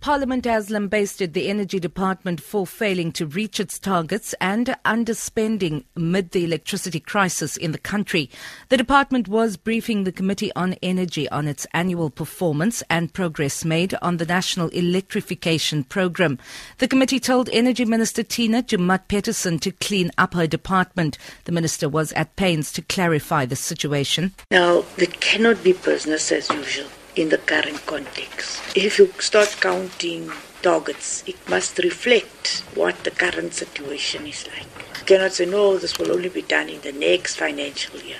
Parliament has lambasted the Energy Department for failing to reach its targets and underspending amid the electricity crisis in the country. The department was briefing the Committee on Energy on its annual performance and progress made on the National Electrification Programme. The committee told Energy Minister Tina Joemat-Pettersson to clean up her department. The minister was at pains to clarify the situation. Now, there cannot be business as usual in the current context. If you start counting targets, it must reflect what the current situation is like. You cannot say, no, this will only be done in the next financial year.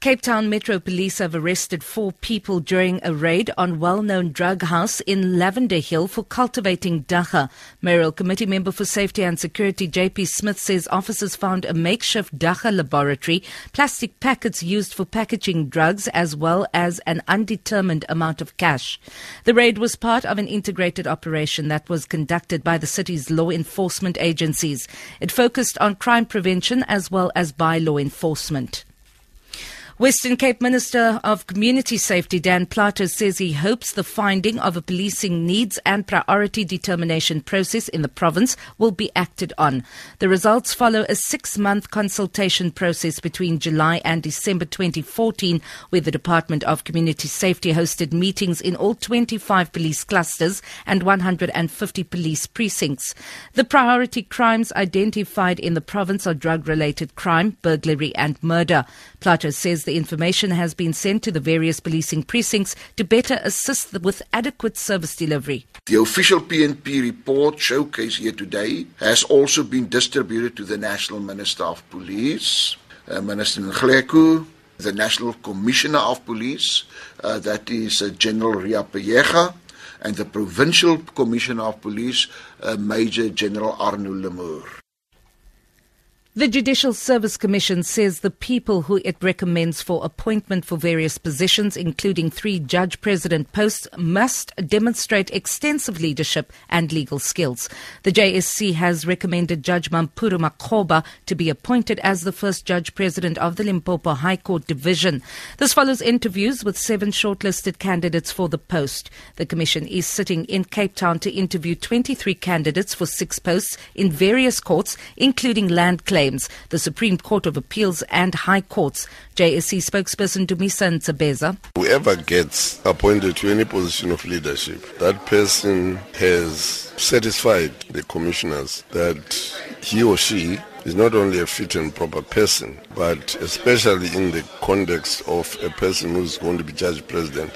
Cape Town Metro Police have arrested four people during a raid on well-known drug house in Lavender Hill for cultivating dagga. Mayoral Committee member for Safety and Security JP Smith says officers found a makeshift dagga laboratory, plastic packets used for packaging drugs, as well as an undetermined amount of cash. The raid was part of an integrated operation that was conducted by the city's law enforcement agencies. It focused on crime prevention as well as bylaw enforcement. Western Cape Minister of Community Safety Dan Plato says he hopes the finding of a policing needs and priority determination process in the province will be acted on. The results follow a six month consultation process between July and December 2014, where the Department of Community Safety hosted meetings in all 25 police clusters and 150 police precincts. The priority crimes identified in the province are drug related crime, burglary, and murder. Plato says the information has been sent to the various policing precincts to better assist with adequate service delivery. The official PNP report showcased here today has also been distributed to the National Minister of Police, uh, Minister Ngleku, the National Commissioner of Police, uh, that is uh, General Ria Payega, and the Provincial Commissioner of Police, uh, Major General Arno Lemur. The Judicial Service Commission says the people who it recommends for appointment for various positions, including three judge president posts, must demonstrate extensive leadership and legal skills. The JSC has recommended Judge Mampuru Makgoba to be appointed as the first judge president of the Limpopo High Court Division. This follows interviews with seven shortlisted candidates for the post. The commission is sitting in Cape Town to interview 23 candidates for six posts in various courts, including land claims claims, the Supreme Court of Appeals and High Courts. JSC spokesperson Dumisa Ntsebeza. Whoever gets appointed to any position of leadership, that person has satisfied the commissioners that he or she is not only a fit and proper person, but especially in the context of a person who's going to be judge president,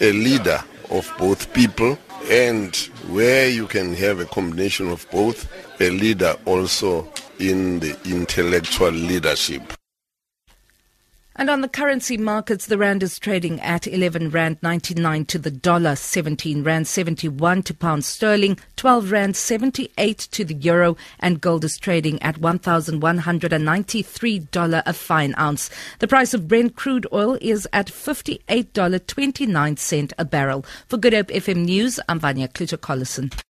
a leader of both people and where you can have a combination of both, a leader also in the intellectual leadership. And on the currency markets, the rand is trading at 11 rand 99 to the dollar, 17 rand 71 to pound sterling, 12 rand 78 to the euro, and gold is trading at $1,193 a fine ounce. The price of Brent crude oil is at $58.29 a barrel. For Good Hope FM News, I'm Vanya Kluter-Collison.